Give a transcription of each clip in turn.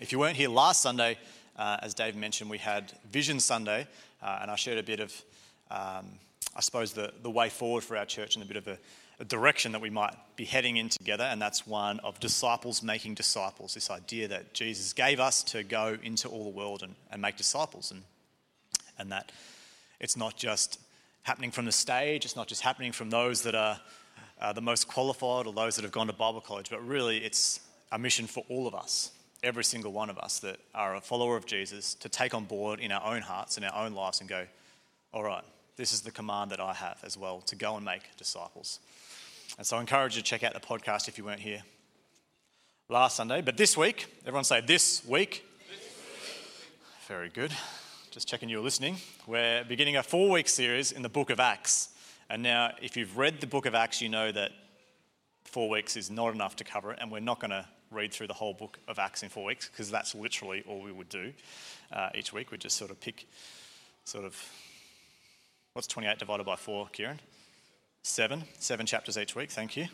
If you weren't here last Sunday, uh, as Dave mentioned, we had Vision Sunday, uh, and I shared a bit of, um, I suppose, the, the way forward for our church and a bit of a, a direction that we might be heading in together, and that's one of disciples making disciples. This idea that Jesus gave us to go into all the world and, and make disciples, and, and that it's not just happening from the stage, it's not just happening from those that are uh, the most qualified or those that have gone to Bible college, but really it's a mission for all of us, every single one of us that are a follower of Jesus, to take on board in our own hearts and our own lives and go, all right, this is the command that I have as well to go and make disciples. And so I encourage you to check out the podcast if you weren't here last Sunday. But this week, everyone say this week. This week. Very good. Just checking you're listening. We're beginning a four week series in the book of Acts. And now, if you've read the book of Acts, you know that four weeks is not enough to cover it, and we're not going to read through the whole book of Acts in four weeks because that's literally all we would do uh, each week. We'd just sort of pick, sort of, what's 28 divided by four, Kieran? Seven. Seven chapters each week, thank you.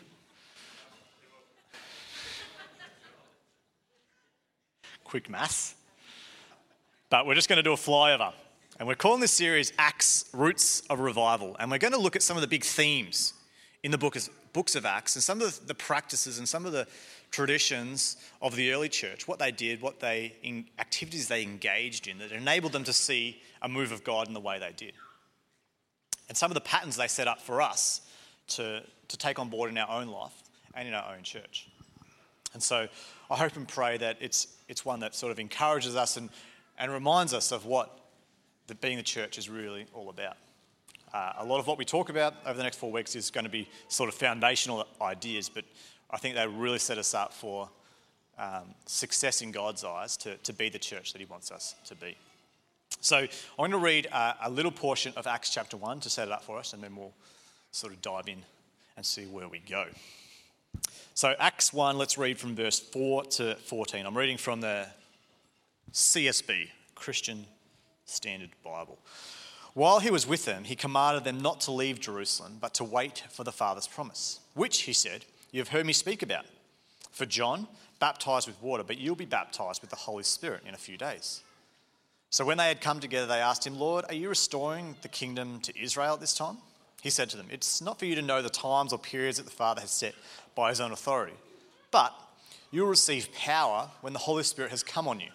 Quick maths. But we're just going to do a flyover. And we're calling this series Acts Roots of Revival. And we're going to look at some of the big themes in the book of, books of Acts and some of the, the practices and some of the traditions of the early church, what they did, what they in, activities they engaged in that enabled them to see a move of God in the way they did. And some of the patterns they set up for us to, to take on board in our own life and in our own church. And so I hope and pray that it's, it's one that sort of encourages us and, and reminds us of what that being the church is really all about. Uh, a lot of what we talk about over the next four weeks is going to be sort of foundational ideas, but I think they really set us up for um, success in God's eyes to, to be the church that He wants us to be. So I'm going to read uh, a little portion of Acts chapter 1 to set it up for us, and then we'll sort of dive in and see where we go. So, Acts 1, let's read from verse 4 to 14. I'm reading from the CSB, Christian Standard Bible. While he was with them, he commanded them not to leave Jerusalem, but to wait for the Father's promise, which, he said, you have heard me speak about. For John baptized with water, but you'll be baptized with the Holy Spirit in a few days. So when they had come together, they asked him, Lord, are you restoring the kingdom to Israel at this time? He said to them, It's not for you to know the times or periods that the Father has set by his own authority, but you'll receive power when the Holy Spirit has come on you,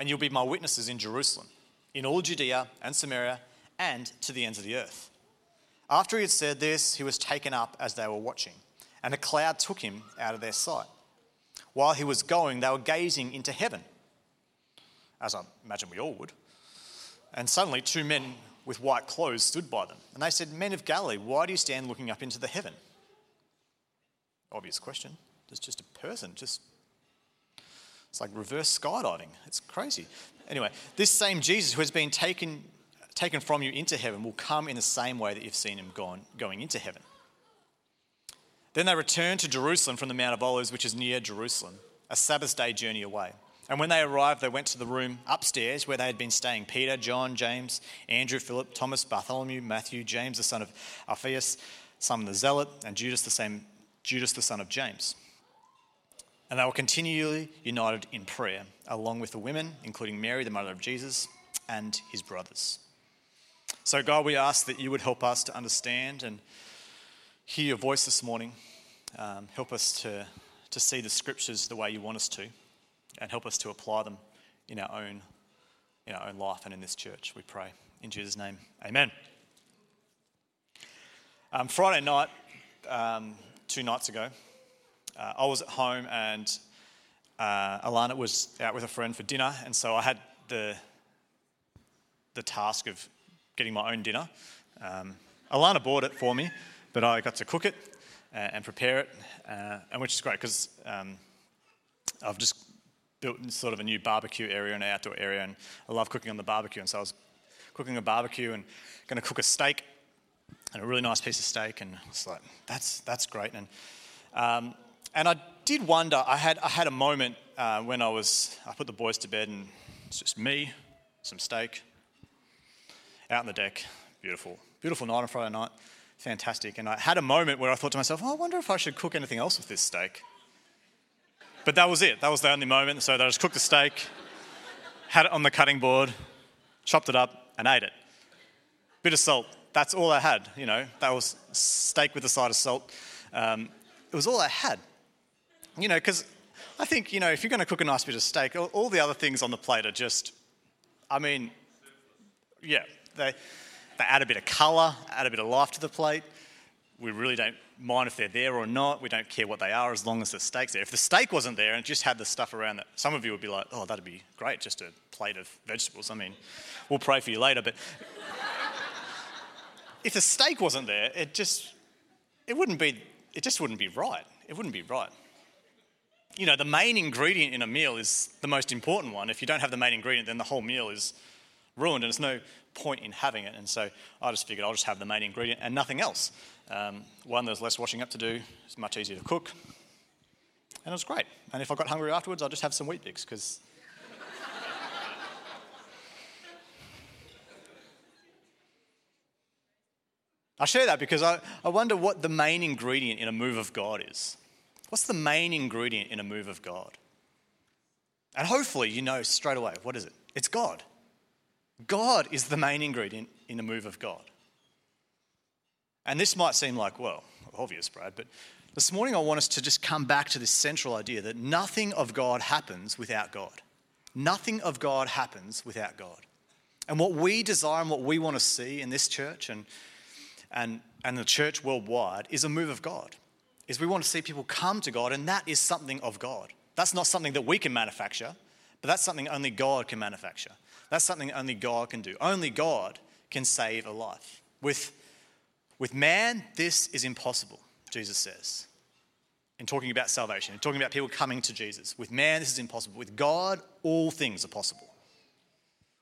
and you'll be my witnesses in Jerusalem in all Judea and Samaria and to the ends of the earth. After he had said this, he was taken up as they were watching, and a cloud took him out of their sight. While he was going, they were gazing into heaven, as I imagine we all would. And suddenly, two men with white clothes stood by them. And they said, Men of Galilee, why do you stand looking up into the heaven? Obvious question. There's just a person, just it's like reverse skydiving. It's crazy. Anyway, this same Jesus who has been taken, taken from you into heaven will come in the same way that you've seen him gone, going into heaven. Then they returned to Jerusalem from the Mount of Olives, which is near Jerusalem, a Sabbath day journey away. And when they arrived, they went to the room upstairs where they had been staying Peter, John, James, Andrew, Philip, Thomas, Bartholomew, Matthew, James, the son of Alphaeus, Simon the Zealot, and Judas, the same Judas, the son of James. And they were continually united in prayer, along with the women, including Mary, the mother of Jesus, and his brothers. So, God, we ask that you would help us to understand and hear your voice this morning. Um, help us to, to see the scriptures the way you want us to, and help us to apply them in our own, in our own life and in this church. We pray. In Jesus' name, amen. Um, Friday night, um, two nights ago, uh, I was at home and uh, Alana was out with a friend for dinner, and so I had the the task of getting my own dinner. Um, Alana bought it for me, but I got to cook it and, and prepare it, uh, and which is great because um, I've just built sort of a new barbecue area and outdoor area, and I love cooking on the barbecue. And so I was cooking a barbecue and going to cook a steak, and a really nice piece of steak, and it's like that's that's great. And um, and I did wonder, I had, I had a moment uh, when I was, I put the boys to bed and it's just me, some steak, out on the deck. Beautiful. Beautiful night on Friday night. Fantastic. And I had a moment where I thought to myself, oh, I wonder if I should cook anything else with this steak. But that was it. That was the only moment. So I just cooked the steak, had it on the cutting board, chopped it up, and ate it. Bit of salt. That's all I had. You know, that was steak with a side of salt. Um, it was all I had. You know, because I think, you know, if you're going to cook a nice bit of steak, all, all the other things on the plate are just, I mean, yeah, they, they add a bit of colour, add a bit of life to the plate. We really don't mind if they're there or not. We don't care what they are as long as the steak's there. If the steak wasn't there and just had the stuff around that, some of you would be like, oh, that'd be great, just a plate of vegetables. I mean, we'll pray for you later. But if the steak wasn't there, it just, it wouldn't be, it just wouldn't be right. It wouldn't be right. You know, the main ingredient in a meal is the most important one. If you don't have the main ingredient, then the whole meal is ruined and there's no point in having it. And so I just figured I'll just have the main ingredient and nothing else. Um, one, there's less washing up to do, it's much easier to cook, and it was great. And if I got hungry afterwards, I'll just have some Weet-Bix because. I share that because I, I wonder what the main ingredient in a move of God is. What's the main ingredient in a move of God? And hopefully you know straight away what is it? It's God. God is the main ingredient in a move of God. And this might seem like, well, obvious, Brad, but this morning I want us to just come back to this central idea that nothing of God happens without God. Nothing of God happens without God. And what we desire and what we want to see in this church and, and, and the church worldwide is a move of God. Is we want to see people come to God, and that is something of God. That's not something that we can manufacture, but that's something only God can manufacture. That's something only God can do. Only God can save a life. With, with man, this is impossible, Jesus says. In talking about salvation, in talking about people coming to Jesus. With man, this is impossible. With God, all things are possible.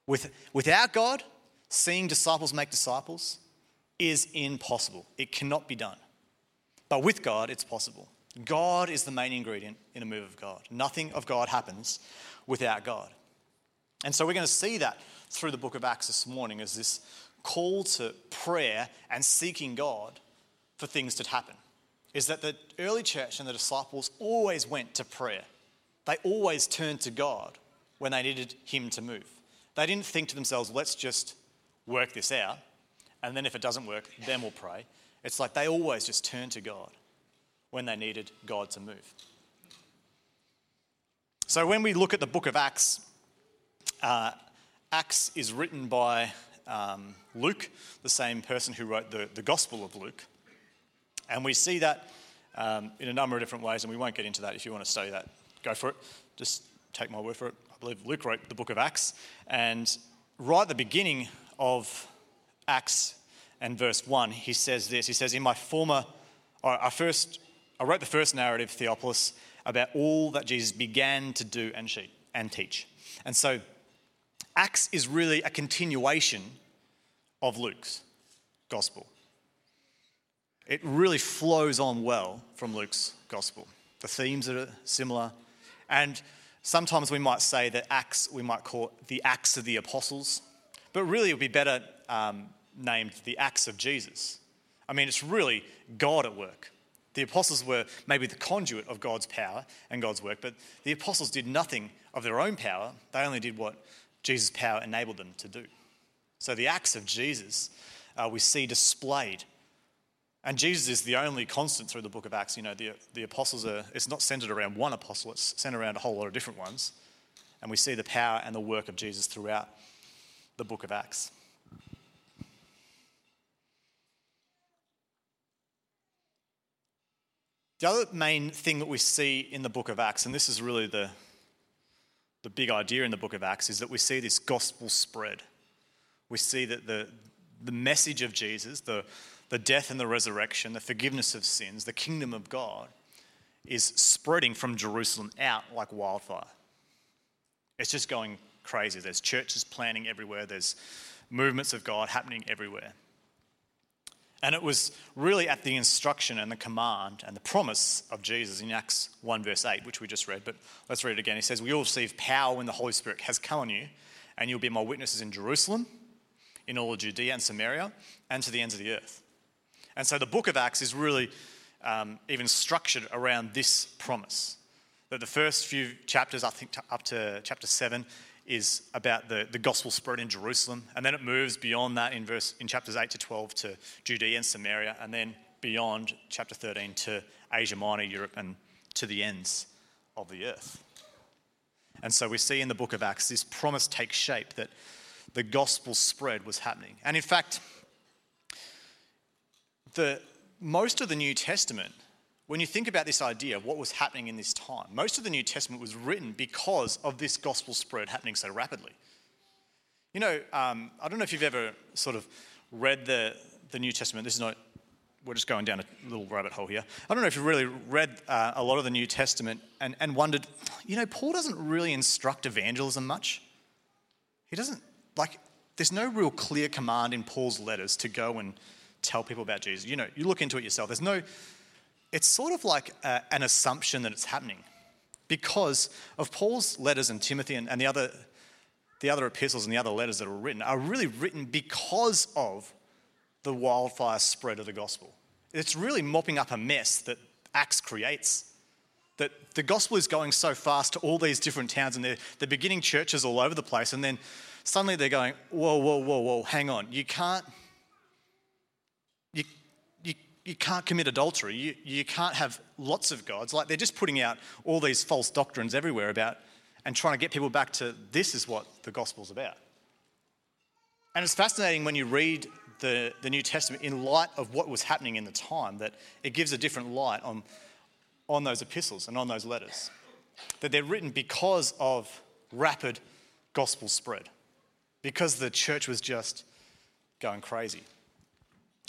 With, without God, seeing disciples make disciples is impossible. It cannot be done. But with God, it's possible. God is the main ingredient in a move of God. Nothing of God happens without God. And so we're going to see that through the book of Acts this morning as this call to prayer and seeking God for things to happen. Is that the early church and the disciples always went to prayer. They always turned to God when they needed Him to move. They didn't think to themselves, let's just work this out, and then if it doesn't work, then we'll pray. It's like they always just turned to God when they needed God to move. So when we look at the book of Acts, uh, Acts is written by um, Luke, the same person who wrote the, the Gospel of Luke. And we see that um, in a number of different ways, and we won't get into that. If you want to study that, go for it. Just take my word for it. I believe Luke wrote the book of Acts. And right at the beginning of Acts and verse 1, he says this He says, In my former, I first, I wrote the first narrative, Theophilus, about all that Jesus began to do and, and teach. And so Acts is really a continuation of Luke's gospel. It really flows on well from Luke's gospel. The themes are similar. And sometimes we might say that Acts, we might call it the Acts of the Apostles, but really it would be better um, named the Acts of Jesus. I mean, it's really God at work. The apostles were maybe the conduit of God's power and God's work, but the apostles did nothing of their own power. They only did what Jesus' power enabled them to do. So the acts of Jesus uh, we see displayed. And Jesus is the only constant through the book of Acts. You know, the, the apostles are, it's not centered around one apostle, it's centered around a whole lot of different ones. And we see the power and the work of Jesus throughout the book of Acts. The other main thing that we see in the book of Acts, and this is really the, the big idea in the book of Acts is that we see this gospel spread. We see that the, the message of Jesus, the, the death and the resurrection, the forgiveness of sins, the kingdom of God, is spreading from Jerusalem out like wildfire. It's just going crazy. There's churches planting everywhere, there's movements of God happening everywhere. And it was really at the instruction and the command and the promise of Jesus in Acts 1, verse 8, which we just read, but let's read it again. He says, We all receive power when the Holy Spirit has come on you, and you'll be my witnesses in Jerusalem, in all of Judea and Samaria, and to the ends of the earth. And so the book of Acts is really um, even structured around this promise That the first few chapters, I think up to chapter 7, is about the, the gospel spread in Jerusalem. And then it moves beyond that in, verse, in chapters 8 to 12 to Judea and Samaria. And then beyond chapter 13 to Asia Minor, Europe, and to the ends of the earth. And so we see in the book of Acts this promise takes shape that the gospel spread was happening. And in fact, the, most of the New Testament, when you think about this idea of what was happening in this time, most of the New Testament was written because of this gospel spread happening so rapidly. You know, um, I don't know if you've ever sort of read the, the New Testament. This is not, we're just going down a little rabbit hole here. I don't know if you've really read uh, a lot of the New Testament and, and wondered, you know, Paul doesn't really instruct evangelism much. He doesn't, like, there's no real clear command in Paul's letters to go and tell people about Jesus. You know, you look into it yourself. There's no, it's sort of like a, an assumption that it's happening because of Paul's letters and Timothy and, and the other the other epistles and the other letters that are written are really written because of the wildfire spread of the gospel. It's really mopping up a mess that Acts creates. That the gospel is going so fast to all these different towns and they're, they're beginning churches all over the place, and then suddenly they're going, Whoa, whoa, whoa, whoa, hang on. You can't you can't commit adultery. You, you can't have lots of gods. Like they're just putting out all these false doctrines everywhere about and trying to get people back to this is what the gospel's about. And it's fascinating when you read the, the New Testament in light of what was happening in the time that it gives a different light on, on those epistles and on those letters. That they're written because of rapid gospel spread, because the church was just going crazy.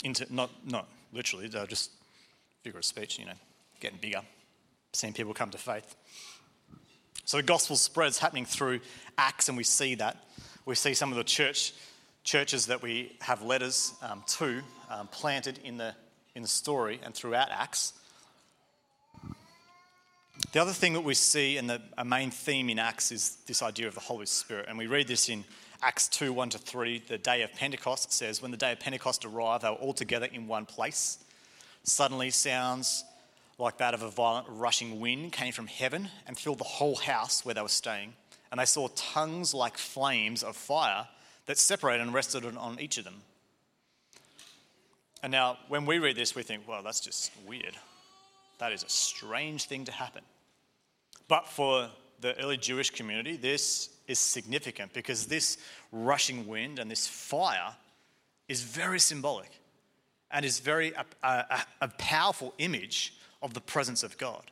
Into, not, not literally, they're just figure of speech, you know, getting bigger, seeing people come to faith. So the gospel spreads happening through Acts, and we see that. We see some of the church churches that we have letters um, to um, planted in the in the story and throughout Acts. The other thing that we see, and the, a main theme in Acts, is this idea of the Holy Spirit. And we read this in Acts 2 1 to 3, the day of Pentecost says, When the day of Pentecost arrived, they were all together in one place. Suddenly, sounds like that of a violent rushing wind came from heaven and filled the whole house where they were staying. And they saw tongues like flames of fire that separated and rested on each of them. And now, when we read this, we think, well, that's just weird. That is a strange thing to happen. But for the early Jewish community, this is significant because this rushing wind and this fire is very symbolic and is very a, a, a powerful image of the presence of God.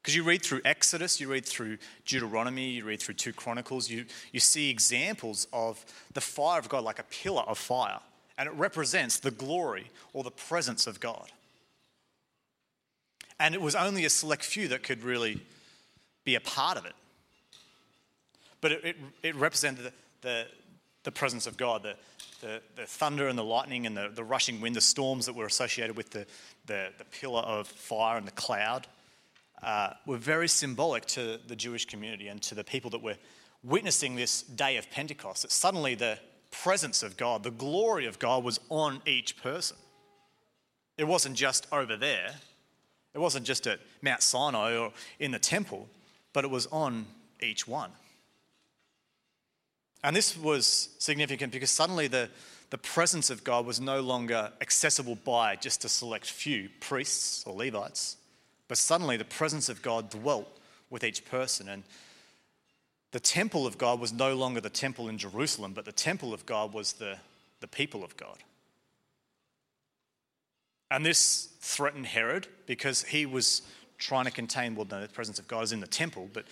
Because you read through Exodus, you read through Deuteronomy, you read through 2 Chronicles, you, you see examples of the fire of God like a pillar of fire. And it represents the glory or the presence of God. And it was only a select few that could really be a part of it but it, it, it represented the, the, the, presence of God, the, the, the, thunder and the lightning and the, the rushing wind, the storms that were associated with the, the, the pillar of fire and the cloud. Uh, were very symbolic to the Jewish community and to the people that were witnessing this day of Pentecost. That suddenly the presence of God, the glory of God was on each person. It wasn't just over there, it wasn't just at Mount Sinai or in the temple, but it was on each one. And this was significant because suddenly the, the presence of God was no longer accessible by just a select few priests or Levites, but suddenly the presence of God dwelt with each person. And the temple of God was no longer the temple in Jerusalem, but the temple of God was the, the people of God. And this threatened Herod because he was trying to contain, well, no, the presence of God is in the temple, but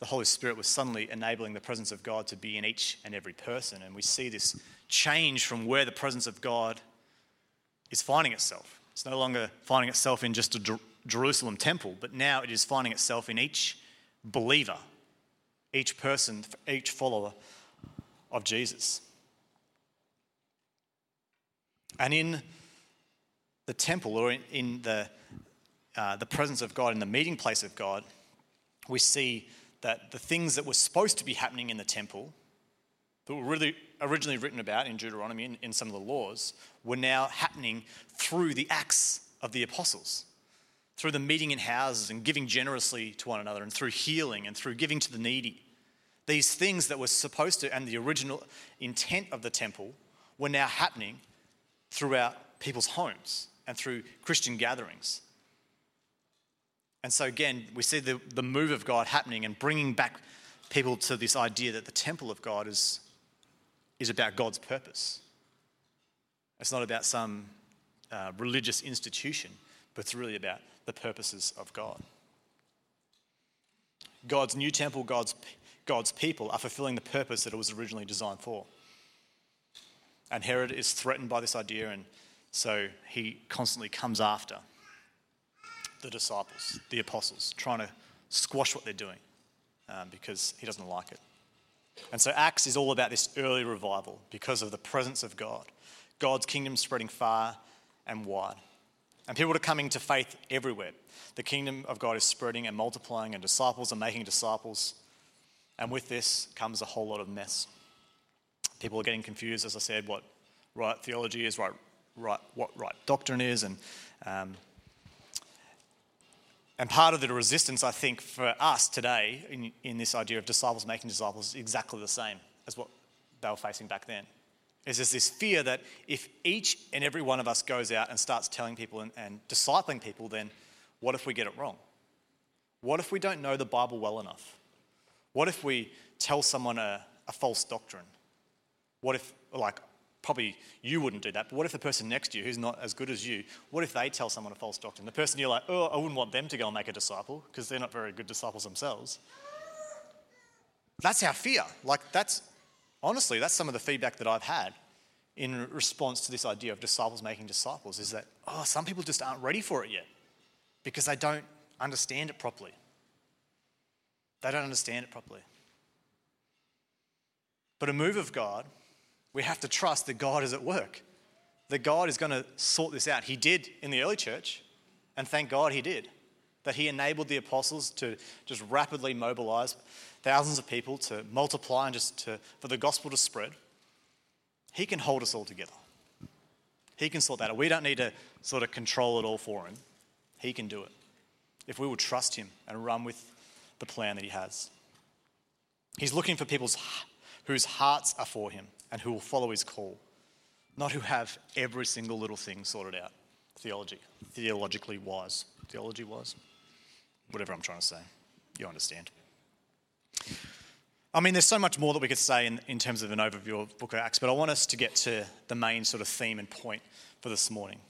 the Holy Spirit was suddenly enabling the presence of God to be in each and every person. And we see this change from where the presence of God is finding itself. It's no longer finding itself in just a Jer- Jerusalem temple, but now it is finding itself in each believer, each person, each follower of Jesus. And in the temple or in, in the, uh, the presence of God, in the meeting place of God, we see that the things that were supposed to be happening in the temple, that were really originally written about in Deuteronomy and in some of the laws, were now happening through the acts of the apostles. through the meeting in houses and giving generously to one another, and through healing and through giving to the needy. These things that were supposed to, and the original intent of the temple, were now happening throughout people's homes and through Christian gatherings. And so, again, we see the, the move of God happening and bringing back people to this idea that the temple of God is, is about God's purpose. It's not about some uh, religious institution, but it's really about the purposes of God. God's new temple, God's, God's people are fulfilling the purpose that it was originally designed for. And Herod is threatened by this idea, and so he constantly comes after the disciples, the apostles, trying to squash what they're doing um, because he doesn't like it. And so Acts is all about this early revival because of the presence of God, God's kingdom spreading far and wide. And people are coming to faith everywhere. The kingdom of God is spreading and multiplying, and disciples are making disciples. And with this comes a whole lot of mess. People are getting confused, as I said, what right theology is, right, right, what right doctrine is, and um, and part of the resistance, I think, for us today in, in this idea of disciples making disciples is exactly the same as what they were facing back then. Is there's this fear that if each and every one of us goes out and starts telling people and, and discipling people, then what if we get it wrong? What if we don't know the Bible well enough? What if we tell someone a, a false doctrine? What if, like, probably you wouldn't do that, but what if the person next to you who's not as good as you, what if they tell someone a false doctrine? The person you're like, oh, I wouldn't want them to go and make a disciple because they're not very good disciples themselves. That's our fear. Like, that's honestly, that's some of the feedback that I've had in response to this idea of disciples making disciples is that, oh, some people just aren't ready for it yet because they don't understand it properly. They don't understand it properly. But a move of God we have to trust that God is at work, that God is going to sort this out. He did in the early church, and thank God he did. That he enabled the apostles to just rapidly mobilize thousands of people to multiply and just to, for the gospel to spread. He can hold us all together. He can sort that out. We don't need to sort of control it all for him. He can do it. If we will trust him and run with the plan that he has. He's looking for people whose hearts are for him and who will follow his call, not who have every single little thing sorted out. Theology, theologically wise, theology wise, whatever I'm trying to say. You understand. I mean, there's so much more that we could say in, in terms of an overview of Book of Acts, but I want us to get to the main sort of theme and point for this morning.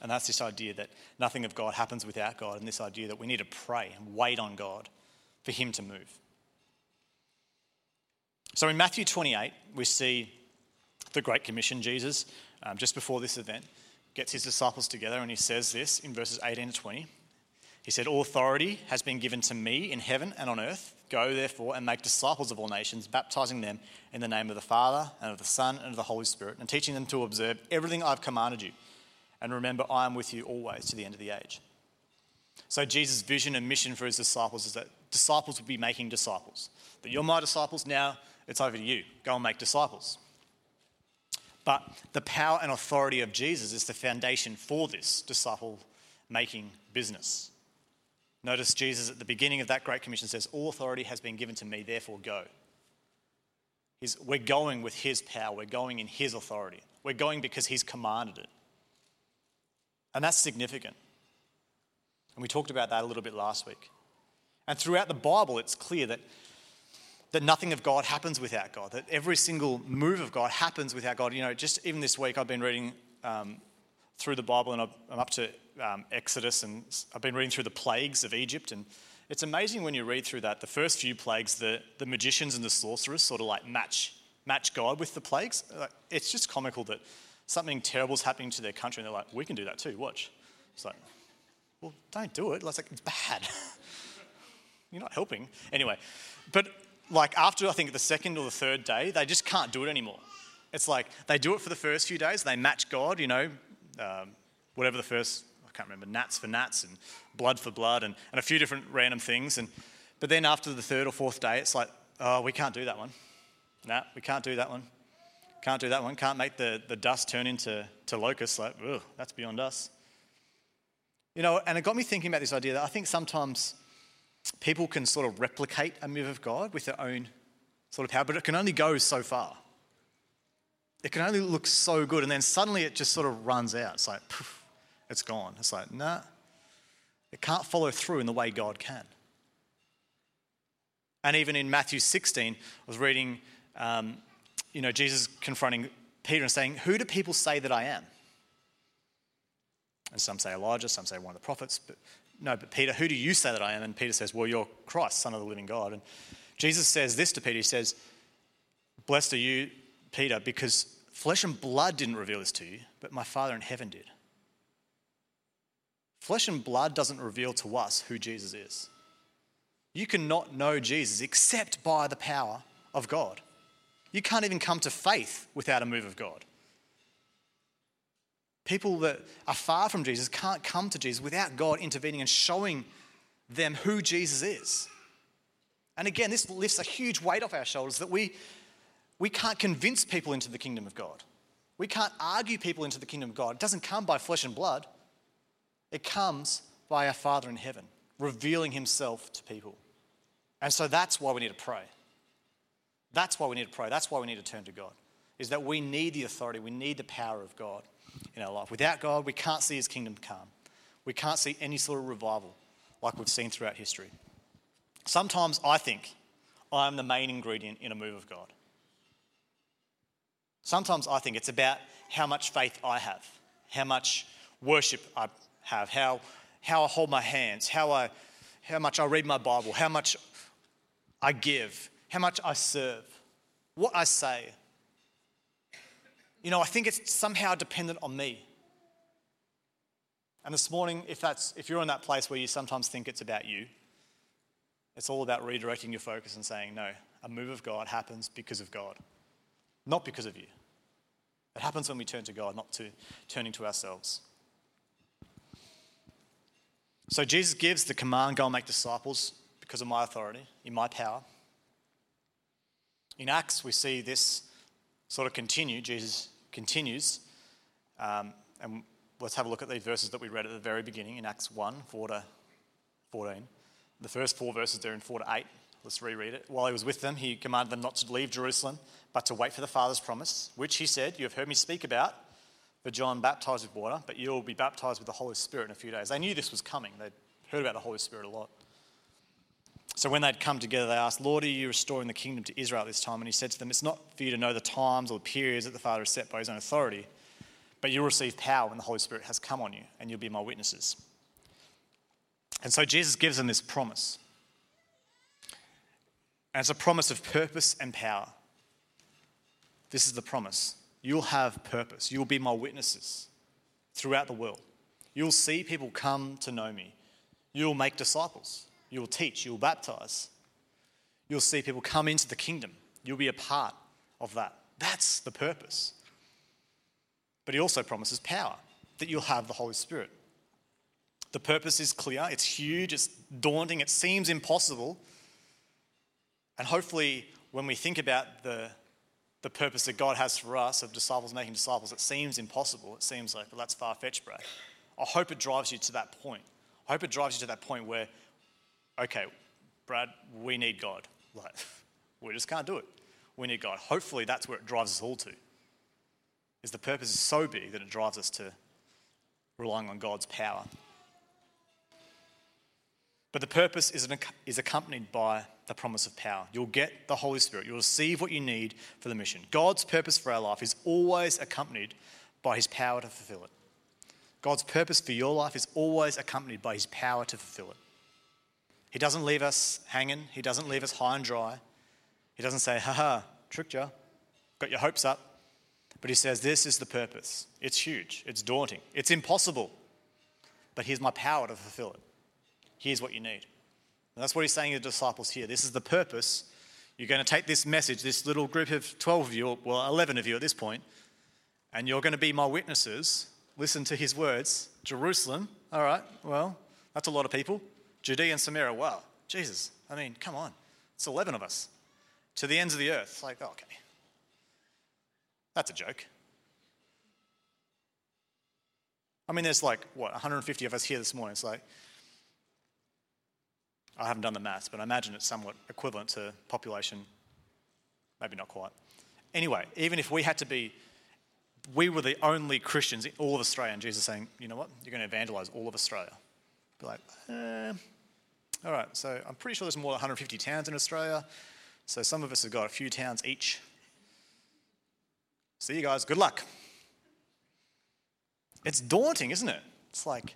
And that's this idea that nothing of God happens without God, and this idea that we need to pray and wait on God for Him to move. So in Matthew 28, we see the Great Commission, Jesus, um, just before this event, gets his disciples together and he says this in verses 18 to 20. He said, All authority has been given to me in heaven and on earth. Go therefore and make disciples of all nations, baptizing them in the name of the Father and of the Son and of the Holy Spirit, and teaching them to observe everything I've commanded you. And remember, I am with you always to the end of the age. So, Jesus' vision and mission for his disciples is that disciples will be making disciples. That you're my disciples now, it's over to you. Go and make disciples. But the power and authority of Jesus is the foundation for this disciple making business. Notice Jesus at the beginning of that Great Commission says, All authority has been given to me, therefore go. He's, we're going with His power, we're going in His authority. We're going because He's commanded it. And that's significant. And we talked about that a little bit last week. And throughout the Bible, it's clear that that nothing of God happens without God, that every single move of God happens without God. You know, just even this week, I've been reading um, through the Bible and I'm up to um, Exodus and I've been reading through the plagues of Egypt. And it's amazing when you read through that, the first few plagues, the, the magicians and the sorcerers sort of like match, match God with the plagues. It's just comical that something terrible is happening to their country and they're like, we can do that too, watch. It's like, well, don't do it. It's like, it's bad. You're not helping. Anyway, but like after I think the second or the third day, they just can't do it anymore. It's like they do it for the first few days, they match God, you know, um, whatever the first, I can't remember, gnats for gnats and blood for blood and, and a few different random things. And, but then after the third or fourth day, it's like, oh, we can't do that one. Nah, we can't do that one. Can't do that one. Can't make the, the dust turn into to locusts. Like, ugh, that's beyond us. You know, and it got me thinking about this idea that I think sometimes people can sort of replicate a move of God with their own sort of power, but it can only go so far. It can only look so good, and then suddenly it just sort of runs out. It's like, poof, it's gone. It's like, nah, it can't follow through in the way God can. And even in Matthew 16, I was reading, um, you know, Jesus confronting Peter and saying, Who do people say that I am? And some say Elijah, some say one of the prophets. But no, but Peter, who do you say that I am? And Peter says, Well, you're Christ, Son of the living God. And Jesus says this to Peter He says, Blessed are you, Peter, because flesh and blood didn't reveal this to you, but my Father in heaven did. Flesh and blood doesn't reveal to us who Jesus is. You cannot know Jesus except by the power of God. You can't even come to faith without a move of God. People that are far from Jesus can't come to Jesus without God intervening and showing them who Jesus is. And again, this lifts a huge weight off our shoulders that we, we can't convince people into the kingdom of God. We can't argue people into the kingdom of God. It doesn't come by flesh and blood, it comes by our Father in heaven, revealing himself to people. And so that's why we need to pray. That's why we need to pray. That's why we need to turn to God. Is that we need the authority, we need the power of God in our life. Without God, we can't see his kingdom come. We can't see any sort of revival like we've seen throughout history. Sometimes I think I'm the main ingredient in a move of God. Sometimes I think it's about how much faith I have, how much worship I have, how, how I hold my hands, how, I, how much I read my Bible, how much I give, how much I serve, what I say. You know, I think it's somehow dependent on me. And this morning, if, that's, if you're in that place where you sometimes think it's about you, it's all about redirecting your focus and saying, no, a move of God happens because of God, not because of you. It happens when we turn to God, not to turning to ourselves. So Jesus gives the command go and make disciples because of my authority, in my power. In Acts, we see this sort of continue. Jesus continues. Um, and let's have a look at these verses that we read at the very beginning in Acts 1 4 to 14. The first four verses there in 4 to 8. Let's reread it. While he was with them, he commanded them not to leave Jerusalem, but to wait for the Father's promise, which he said, You have heard me speak about. For John baptized with water, but you'll be baptized with the Holy Spirit in a few days. They knew this was coming. They'd heard about the Holy Spirit a lot. So when they'd come together, they asked, Lord, are you restoring the kingdom to Israel at this time? And he said to them, It's not for you to know the times or the periods that the Father has set by his own authority, but you'll receive power when the Holy Spirit has come on you, and you'll be my witnesses. And so Jesus gives them this promise. And it's a promise of purpose and power. This is the promise. You'll have purpose. You'll be my witnesses throughout the world. You'll see people come to know me. You'll make disciples. You'll teach, you'll baptize. You'll see people come into the kingdom. You'll be a part of that. That's the purpose. But he also promises power, that you'll have the Holy Spirit. The purpose is clear, it's huge, it's daunting, it seems impossible. And hopefully, when we think about the, the purpose that God has for us of disciples making disciples, it seems impossible. It seems like, well, that's far fetched, Brad. I hope it drives you to that point. I hope it drives you to that point where okay, Brad, we need God. Like, we just can't do it. We need God. Hopefully, that's where it drives us all to. Is the purpose is so big that it drives us to relying on God's power. But the purpose is, an, is accompanied by the promise of power. You'll get the Holy Spirit. You'll receive what you need for the mission. God's purpose for our life is always accompanied by his power to fulfill it. God's purpose for your life is always accompanied by his power to fulfill it. He doesn't leave us hanging, He doesn't leave us high and dry. He doesn't say, haha, tricked you, got your hopes up. But He says, this is the purpose. It's huge, it's daunting, it's impossible. But here's my power to fulfill it. Here's what you need. And that's what He's saying to the disciples here. This is the purpose. You're going to take this message, this little group of 12 of you, well, 11 of you at this point, and you're going to be my witnesses. Listen to his words. Jerusalem, all right, well, that's a lot of people. Judea and Samaria, wow, Jesus, I mean, come on. It's 11 of us. To the ends of the earth. It's like, okay. That's a joke. I mean, there's like, what, 150 of us here this morning. It's like, I haven't done the maths, but I imagine it's somewhat equivalent to population. Maybe not quite. Anyway, even if we had to be, we were the only Christians in all of Australia, and Jesus saying, you know what, you're going to evangelize all of Australia. Be like, eh. All right, so I'm pretty sure there's more than 150 towns in Australia. So some of us have got a few towns each. See you guys, good luck. It's daunting, isn't it? It's like,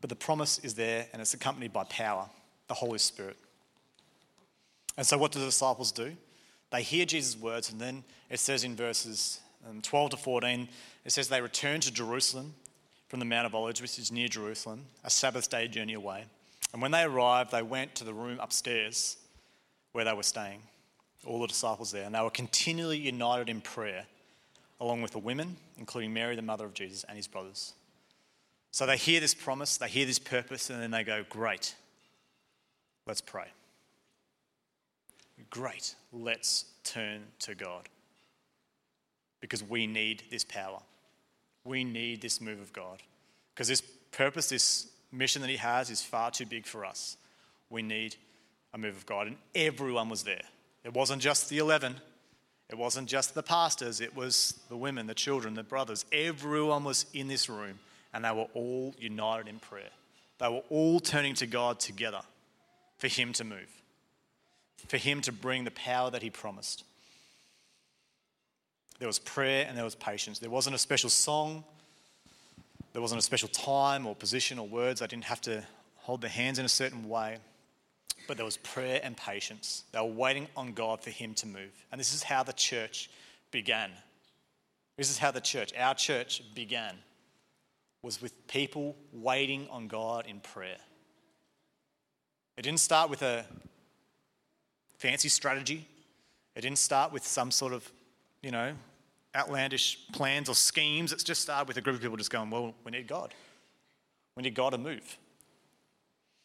but the promise is there and it's accompanied by power, the Holy Spirit. And so, what do the disciples do? They hear Jesus' words, and then it says in verses um, 12 to 14, it says they return to Jerusalem from the Mount of Olives, which is near Jerusalem, a Sabbath day journey away. And when they arrived, they went to the room upstairs where they were staying, all the disciples there, and they were continually united in prayer, along with the women, including Mary, the mother of Jesus, and his brothers. So they hear this promise, they hear this purpose, and then they go, Great, let's pray. Great, let's turn to God. Because we need this power. We need this move of God. Because this purpose, this mission that He has, is far too big for us. We need a move of God. And everyone was there. It wasn't just the 11, it wasn't just the pastors, it was the women, the children, the brothers. Everyone was in this room and they were all united in prayer. They were all turning to God together for Him to move, for Him to bring the power that He promised. There was prayer and there was patience. There wasn't a special song, there wasn't a special time or position or words. I didn't have to hold their hands in a certain way. But there was prayer and patience. They were waiting on God for Him to move. And this is how the church began. This is how the church, our church, began was with people waiting on God in prayer. It didn't start with a fancy strategy. It didn't start with some sort of, you know, outlandish plans or schemes. It's just started with a group of people just going, well, we need God. We need God to move.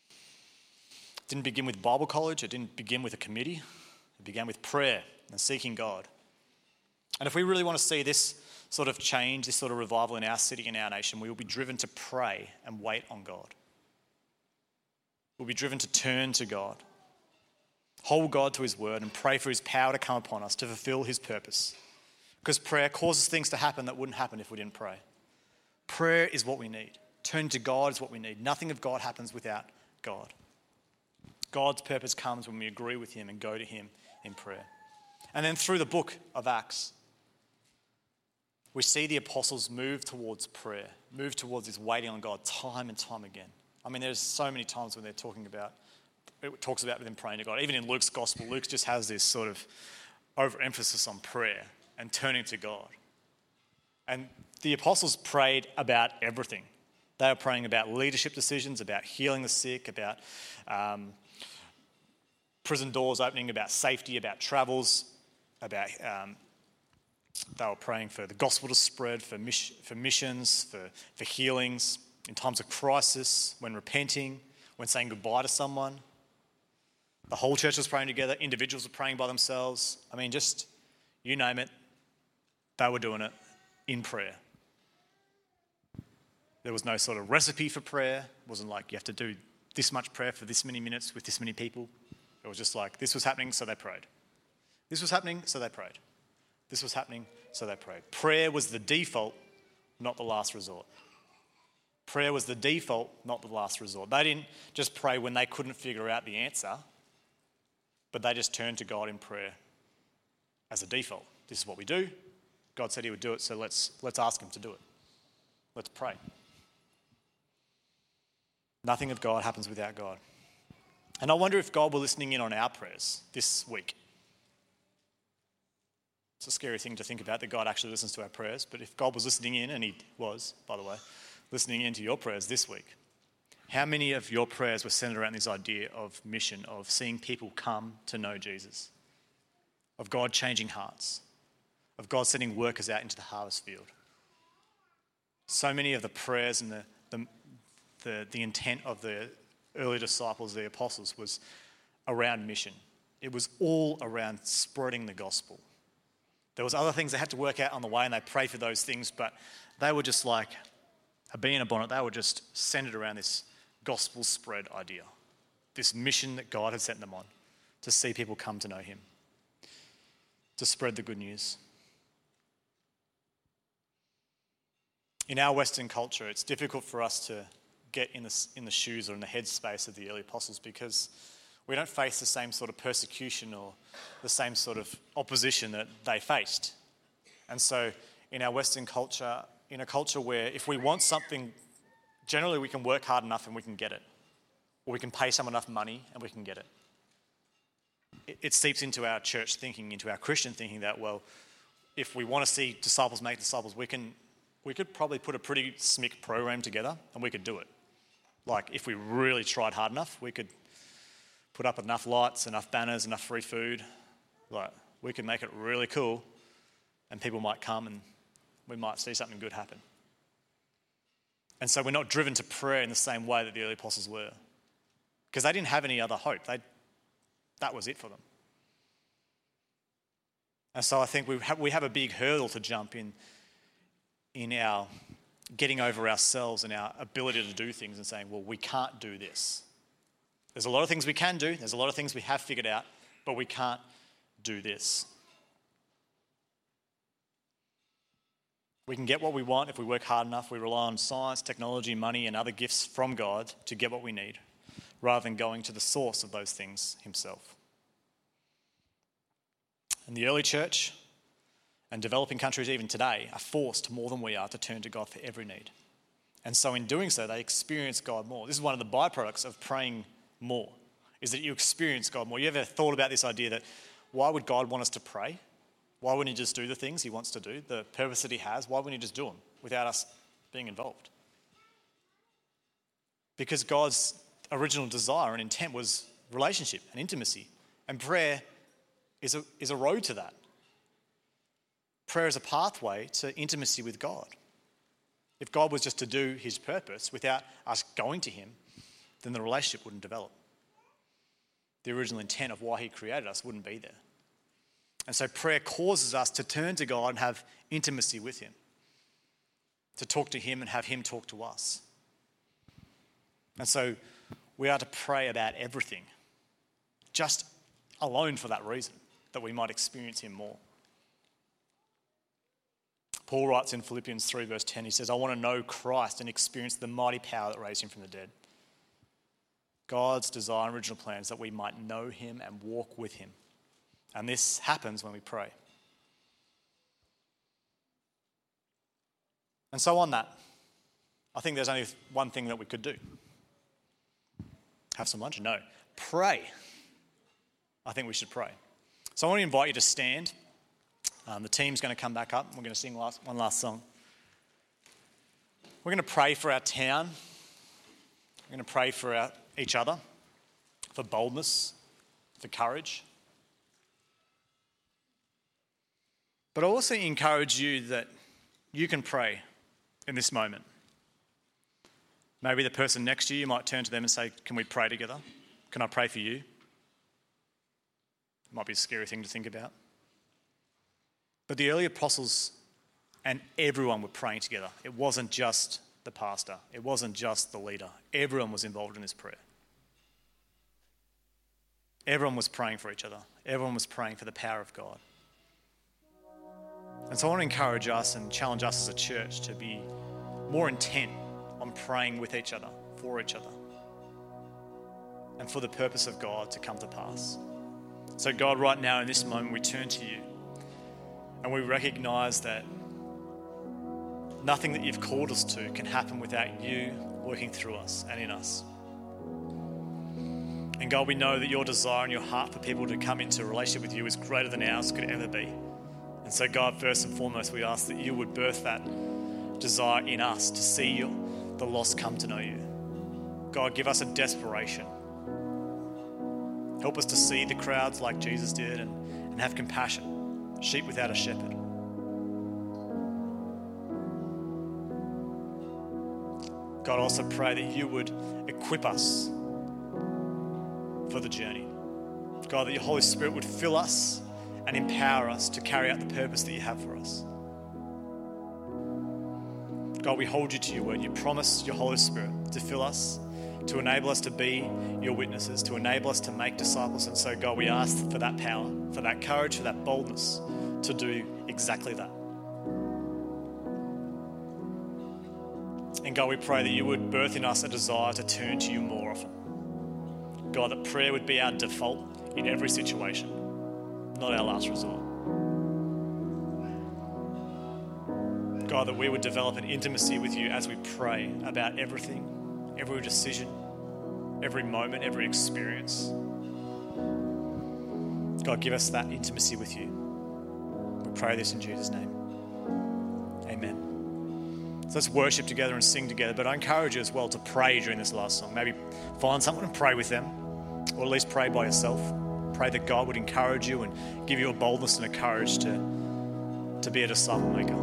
It didn't begin with Bible college. It didn't begin with a committee. It began with prayer and seeking God. And if we really want to see this sort of change, this sort of revival in our city and our nation, we will be driven to pray and wait on God. We'll be driven to turn to God, hold God to His word, and pray for His power to come upon us to fulfill His purpose. Because prayer causes things to happen that wouldn't happen if we didn't pray. Prayer is what we need. Turn to God is what we need. Nothing of God happens without God. God's purpose comes when we agree with Him and go to Him in prayer. And then through the book of Acts, we see the apostles move towards prayer, move towards this waiting on God time and time again. I mean, there's so many times when they're talking about, it talks about them praying to God. Even in Luke's gospel, Luke just has this sort of overemphasis on prayer and turning to God. And the apostles prayed about everything. They were praying about leadership decisions, about healing the sick, about um, prison doors opening, about safety, about travels, about um, they were praying for the gospel to spread, for, for missions, for, for healings, in times of crisis, when repenting, when saying goodbye to someone. The whole church was praying together, individuals were praying by themselves. I mean, just you name it, they were doing it in prayer. There was no sort of recipe for prayer. It wasn't like you have to do this much prayer for this many minutes with this many people. It was just like this was happening, so they prayed. This was happening, so they prayed. This was happening, so they prayed. Prayer was the default, not the last resort. Prayer was the default, not the last resort. They didn't just pray when they couldn't figure out the answer, but they just turned to God in prayer as a default. This is what we do. God said He would do it, so let's, let's ask Him to do it. Let's pray. Nothing of God happens without God. And I wonder if God were listening in on our prayers this week. It's a scary thing to think about that God actually listens to our prayers, but if God was listening in, and He was, by the way, listening into your prayers this week, how many of your prayers were centered around this idea of mission, of seeing people come to know Jesus, of God changing hearts, of God sending workers out into the harvest field? So many of the prayers and the, the, the, the intent of the early disciples, the apostles, was around mission. It was all around spreading the gospel there was other things they had to work out on the way, and they prayed for those things, but they were just like, a bee in a bonnet, they were just centered around this gospel spread idea, this mission that God had sent them on to see people come to know Him, to spread the good news. In our Western culture, it's difficult for us to get in the, in the shoes or in the headspace of the early apostles because we don't face the same sort of persecution or the same sort of opposition that they faced. And so, in our Western culture, in a culture where if we want something, generally we can work hard enough and we can get it, or we can pay someone enough money and we can get it. It, it seeps into our church thinking, into our Christian thinking that, well, if we want to see disciples make disciples, we can we could probably put a pretty smick program together and we could do it. Like, if we really tried hard enough, we could put up enough lights, enough banners, enough free food. Like, we could make it really cool and people might come and we might see something good happen. And so we're not driven to prayer in the same way that the early apostles were because they didn't have any other hope. They, that was it for them. And so I think we have, we have a big hurdle to jump in in our getting over ourselves and our ability to do things and saying, well, we can't do this. There's a lot of things we can do, there's a lot of things we have figured out, but we can't do this. We can get what we want if we work hard enough. We rely on science, technology, money, and other gifts from God to get what we need, rather than going to the source of those things Himself. In the early church, and developing countries, even today, are forced more than we are to turn to God for every need. And so, in doing so, they experience God more. This is one of the byproducts of praying more, is that you experience God more. You ever thought about this idea that why would God want us to pray? Why wouldn't He just do the things He wants to do, the purpose that He has? Why wouldn't He just do them without us being involved? Because God's original desire and intent was relationship and intimacy. And prayer is a, is a road to that. Prayer is a pathway to intimacy with God. If God was just to do his purpose without us going to him, then the relationship wouldn't develop. The original intent of why he created us wouldn't be there. And so prayer causes us to turn to God and have intimacy with him, to talk to him and have him talk to us. And so we are to pray about everything, just alone for that reason, that we might experience him more. Paul writes in Philippians 3, verse 10, he says, I want to know Christ and experience the mighty power that raised him from the dead. God's desire and original plan is that we might know him and walk with him. And this happens when we pray. And so, on that, I think there's only one thing that we could do have some lunch? No. Pray. I think we should pray. So, I want to invite you to stand. Um, the team's going to come back up. and We're going to sing last, one last song. We're going to pray for our town. We're going to pray for our, each other, for boldness, for courage. But I also encourage you that you can pray in this moment. Maybe the person next to you, you might turn to them and say, Can we pray together? Can I pray for you? It might be a scary thing to think about. But the early apostles and everyone were praying together. It wasn't just the pastor, it wasn't just the leader. Everyone was involved in this prayer. Everyone was praying for each other, everyone was praying for the power of God. And so I want to encourage us and challenge us as a church to be more intent on praying with each other, for each other, and for the purpose of God to come to pass. So, God, right now in this moment, we turn to you. And we recognize that nothing that you've called us to can happen without you working through us and in us. And God, we know that your desire and your heart for people to come into a relationship with you is greater than ours could ever be. And so, God, first and foremost, we ask that you would birth that desire in us to see the lost come to know you. God, give us a desperation. Help us to see the crowds like Jesus did and, and have compassion sheep without a shepherd. God, also pray that you would equip us for the journey. God, that your Holy Spirit would fill us and empower us to carry out the purpose that you have for us. God, we hold you to your word. You promise your Holy Spirit to fill us, to enable us to be your witnesses, to enable us to make disciples. And so, God, we ask for that power, for that courage, for that boldness to do exactly that. And God, we pray that you would birth in us a desire to turn to you more often. God, that prayer would be our default in every situation, not our last resort. God, that we would develop an intimacy with you as we pray about everything, every decision, every moment, every experience. God, give us that intimacy with you. We pray this in Jesus' name. Amen. So let's worship together and sing together. But I encourage you as well to pray during this last song. Maybe find someone and pray with them, or at least pray by yourself. Pray that God would encourage you and give you a boldness and a courage to, to be a disciple maker.